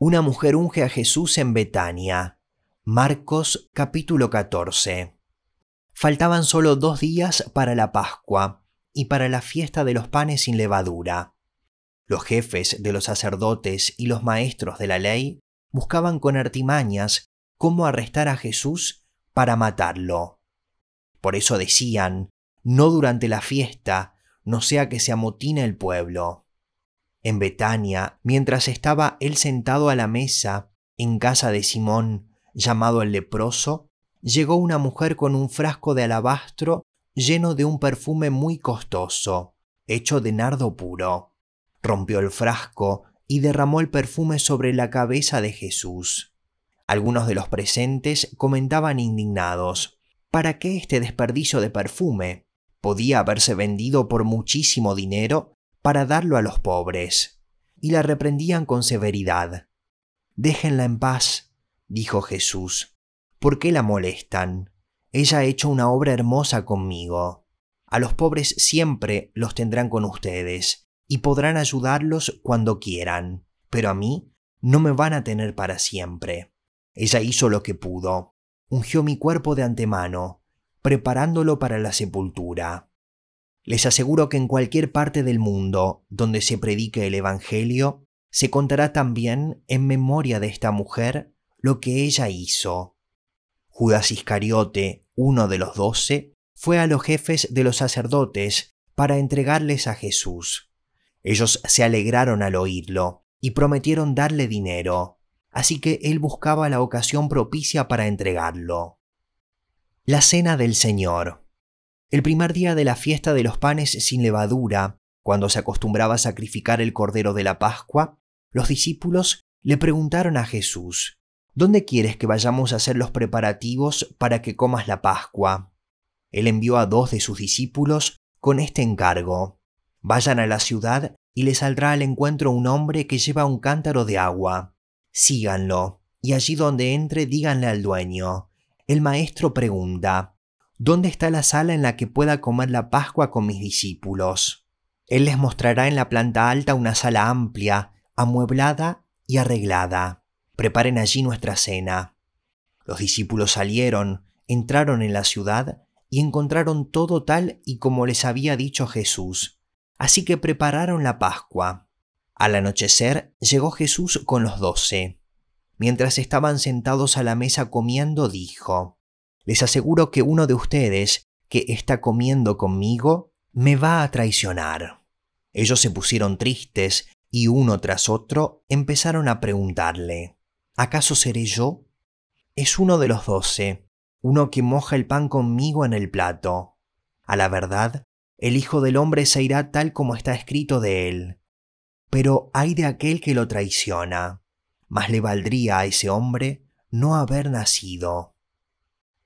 Una mujer unge a Jesús en Betania. Marcos capítulo 14. Faltaban solo dos días para la Pascua y para la fiesta de los panes sin levadura. Los jefes de los sacerdotes y los maestros de la ley buscaban con artimañas cómo arrestar a Jesús para matarlo. Por eso decían, no durante la fiesta, no sea que se amotine el pueblo. En Betania, mientras estaba él sentado a la mesa, en casa de Simón, llamado el leproso, llegó una mujer con un frasco de alabastro lleno de un perfume muy costoso, hecho de nardo puro. Rompió el frasco y derramó el perfume sobre la cabeza de Jesús. Algunos de los presentes comentaban indignados, ¿para qué este desperdicio de perfume? Podía haberse vendido por muchísimo dinero para darlo a los pobres, y la reprendían con severidad. Déjenla en paz, dijo Jesús. ¿Por qué la molestan? Ella ha hecho una obra hermosa conmigo. A los pobres siempre los tendrán con ustedes, y podrán ayudarlos cuando quieran, pero a mí no me van a tener para siempre. Ella hizo lo que pudo, ungió mi cuerpo de antemano, preparándolo para la sepultura. Les aseguro que en cualquier parte del mundo donde se predique el Evangelio, se contará también en memoria de esta mujer lo que ella hizo. Judas Iscariote, uno de los doce, fue a los jefes de los sacerdotes para entregarles a Jesús. Ellos se alegraron al oírlo y prometieron darle dinero, así que él buscaba la ocasión propicia para entregarlo. La Cena del Señor. El primer día de la fiesta de los panes sin levadura, cuando se acostumbraba a sacrificar el cordero de la Pascua, los discípulos le preguntaron a Jesús, ¿Dónde quieres que vayamos a hacer los preparativos para que comas la Pascua? Él envió a dos de sus discípulos con este encargo. Vayan a la ciudad y le saldrá al encuentro un hombre que lleva un cántaro de agua. Síganlo, y allí donde entre díganle al dueño. El maestro pregunta, ¿Dónde está la sala en la que pueda comer la Pascua con mis discípulos? Él les mostrará en la planta alta una sala amplia, amueblada y arreglada. Preparen allí nuestra cena. Los discípulos salieron, entraron en la ciudad y encontraron todo tal y como les había dicho Jesús. Así que prepararon la Pascua. Al anochecer llegó Jesús con los doce. Mientras estaban sentados a la mesa comiendo, dijo, les aseguro que uno de ustedes que está comiendo conmigo me va a traicionar. Ellos se pusieron tristes y uno tras otro empezaron a preguntarle, ¿acaso seré yo? Es uno de los doce, uno que moja el pan conmigo en el plato. A la verdad, el Hijo del Hombre se irá tal como está escrito de él. Pero hay de aquel que lo traiciona. Más le valdría a ese hombre no haber nacido.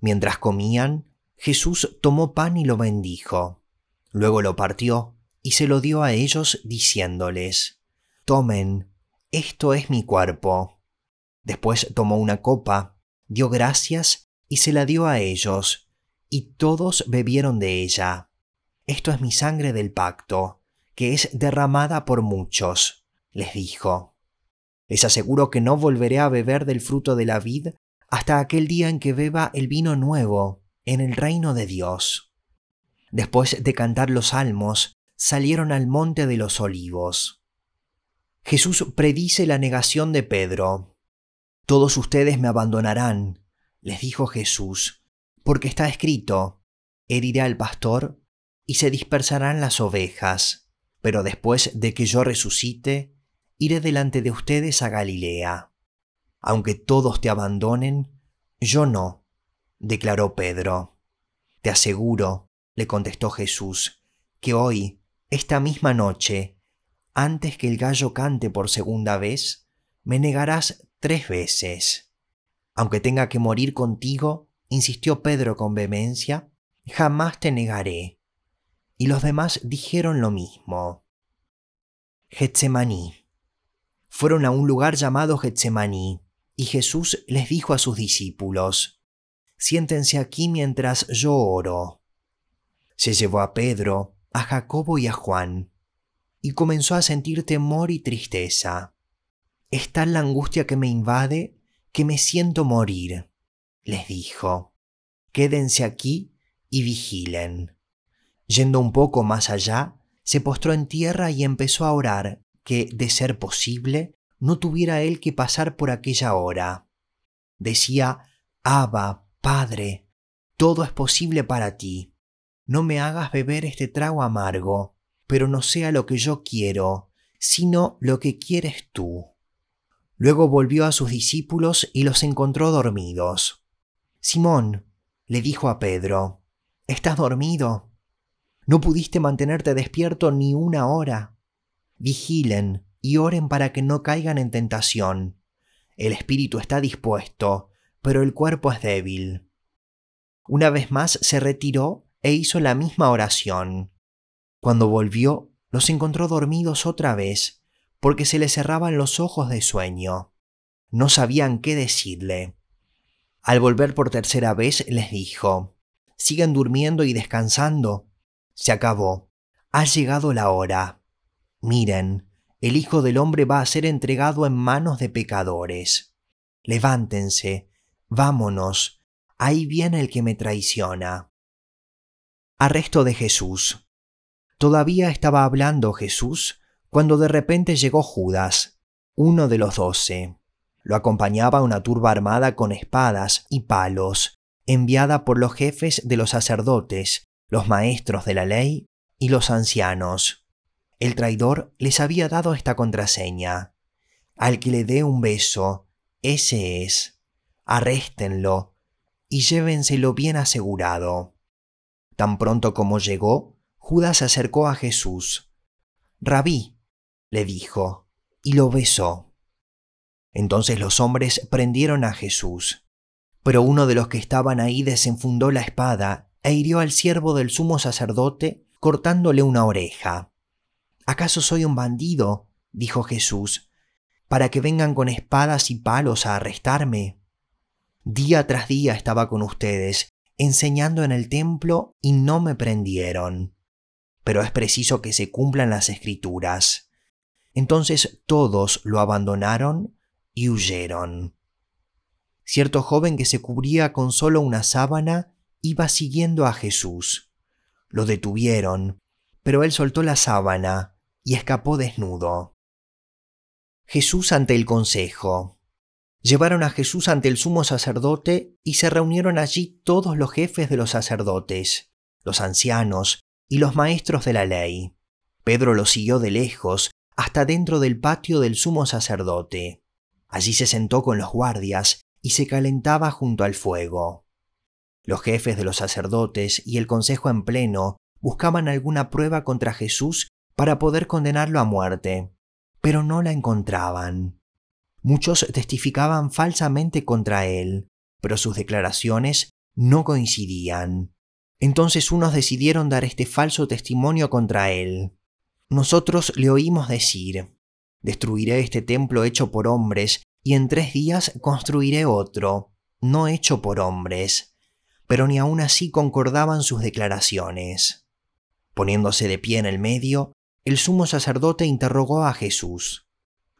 Mientras comían, Jesús tomó pan y lo bendijo. Luego lo partió y se lo dio a ellos diciéndoles, Tomen, esto es mi cuerpo. Después tomó una copa, dio gracias y se la dio a ellos, y todos bebieron de ella. Esto es mi sangre del pacto, que es derramada por muchos, les dijo. Les aseguro que no volveré a beber del fruto de la vid hasta aquel día en que beba el vino nuevo en el reino de Dios. Después de cantar los salmos, salieron al monte de los olivos. Jesús predice la negación de Pedro. Todos ustedes me abandonarán, les dijo Jesús, porque está escrito, heriré al pastor y se dispersarán las ovejas, pero después de que yo resucite, iré delante de ustedes a Galilea aunque todos te abandonen, yo no, declaró Pedro. Te aseguro, le contestó Jesús, que hoy, esta misma noche, antes que el gallo cante por segunda vez, me negarás tres veces. Aunque tenga que morir contigo, insistió Pedro con vehemencia, jamás te negaré. Y los demás dijeron lo mismo. Getsemaní. Fueron a un lugar llamado Getsemaní, y Jesús les dijo a sus discípulos, Siéntense aquí mientras yo oro. Se llevó a Pedro, a Jacobo y a Juan, y comenzó a sentir temor y tristeza. Es tal la angustia que me invade que me siento morir, les dijo. Quédense aquí y vigilen. Yendo un poco más allá, se postró en tierra y empezó a orar que, de ser posible, no tuviera él que pasar por aquella hora. Decía, Abba, Padre, todo es posible para ti. No me hagas beber este trago amargo, pero no sea lo que yo quiero, sino lo que quieres tú. Luego volvió a sus discípulos y los encontró dormidos. Simón, le dijo a Pedro, ¿estás dormido? ¿No pudiste mantenerte despierto ni una hora? Vigilen y oren para que no caigan en tentación. El espíritu está dispuesto, pero el cuerpo es débil. Una vez más se retiró e hizo la misma oración. Cuando volvió, los encontró dormidos otra vez, porque se les cerraban los ojos de sueño. No sabían qué decirle. Al volver por tercera vez les dijo, Sigan durmiendo y descansando. Se acabó. Ha llegado la hora. Miren, el Hijo del Hombre va a ser entregado en manos de pecadores. Levántense, vámonos, ahí viene el que me traiciona. Arresto de Jesús. Todavía estaba hablando Jesús cuando de repente llegó Judas, uno de los doce. Lo acompañaba una turba armada con espadas y palos, enviada por los jefes de los sacerdotes, los maestros de la ley y los ancianos. El traidor les había dado esta contraseña. Al que le dé un beso, ese es. Arréstenlo y llévenselo bien asegurado. Tan pronto como llegó, Judas se acercó a Jesús. Rabí, le dijo, y lo besó. Entonces los hombres prendieron a Jesús. Pero uno de los que estaban ahí desenfundó la espada e hirió al siervo del sumo sacerdote, cortándole una oreja. ¿Acaso soy un bandido? dijo Jesús, para que vengan con espadas y palos a arrestarme. Día tras día estaba con ustedes, enseñando en el templo y no me prendieron. Pero es preciso que se cumplan las escrituras. Entonces todos lo abandonaron y huyeron. Cierto joven que se cubría con solo una sábana iba siguiendo a Jesús. Lo detuvieron, pero él soltó la sábana y escapó desnudo. Jesús ante el consejo. Llevaron a Jesús ante el sumo sacerdote y se reunieron allí todos los jefes de los sacerdotes, los ancianos y los maestros de la ley. Pedro lo siguió de lejos hasta dentro del patio del sumo sacerdote. Allí se sentó con los guardias y se calentaba junto al fuego. Los jefes de los sacerdotes y el consejo en pleno buscaban alguna prueba contra Jesús para poder condenarlo a muerte, pero no la encontraban. Muchos testificaban falsamente contra él, pero sus declaraciones no coincidían. Entonces unos decidieron dar este falso testimonio contra él. Nosotros le oímos decir, Destruiré este templo hecho por hombres, y en tres días construiré otro, no hecho por hombres. Pero ni aun así concordaban sus declaraciones. Poniéndose de pie en el medio, el sumo sacerdote interrogó a Jesús.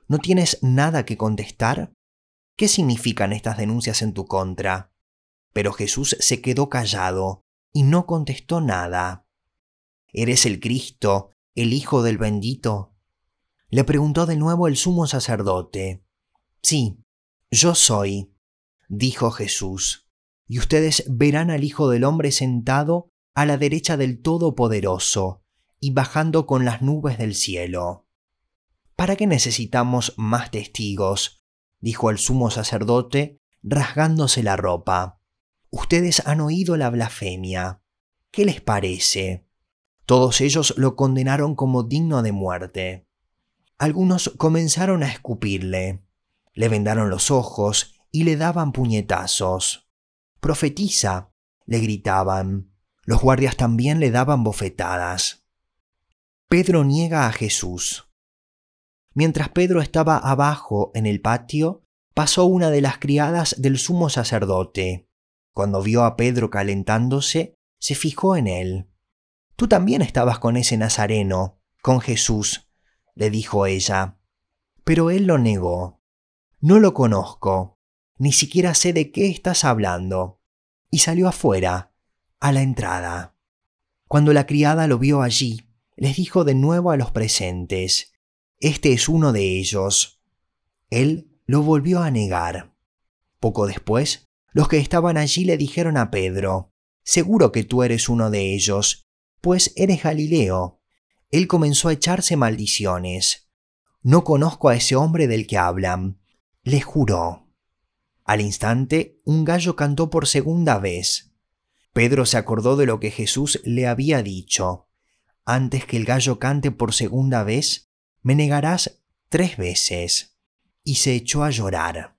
¿No tienes nada que contestar? ¿Qué significan estas denuncias en tu contra? Pero Jesús se quedó callado y no contestó nada. ¿Eres el Cristo, el Hijo del bendito? Le preguntó de nuevo el sumo sacerdote. Sí, yo soy, dijo Jesús, y ustedes verán al Hijo del Hombre sentado a la derecha del Todopoderoso y bajando con las nubes del cielo. ¿Para qué necesitamos más testigos? dijo el sumo sacerdote, rasgándose la ropa. Ustedes han oído la blasfemia. ¿Qué les parece? Todos ellos lo condenaron como digno de muerte. Algunos comenzaron a escupirle, le vendaron los ojos y le daban puñetazos. Profetiza, le gritaban. Los guardias también le daban bofetadas. Pedro niega a Jesús. Mientras Pedro estaba abajo en el patio, pasó una de las criadas del sumo sacerdote. Cuando vio a Pedro calentándose, se fijó en él. Tú también estabas con ese Nazareno, con Jesús, le dijo ella. Pero él lo negó. No lo conozco, ni siquiera sé de qué estás hablando. Y salió afuera, a la entrada. Cuando la criada lo vio allí, les dijo de nuevo a los presentes, Este es uno de ellos. Él lo volvió a negar. Poco después, los que estaban allí le dijeron a Pedro, Seguro que tú eres uno de ellos, pues eres Galileo. Él comenzó a echarse maldiciones. No conozco a ese hombre del que hablan, le juró. Al instante, un gallo cantó por segunda vez. Pedro se acordó de lo que Jesús le había dicho. Antes que el gallo cante por segunda vez, me negarás tres veces. Y se echó a llorar.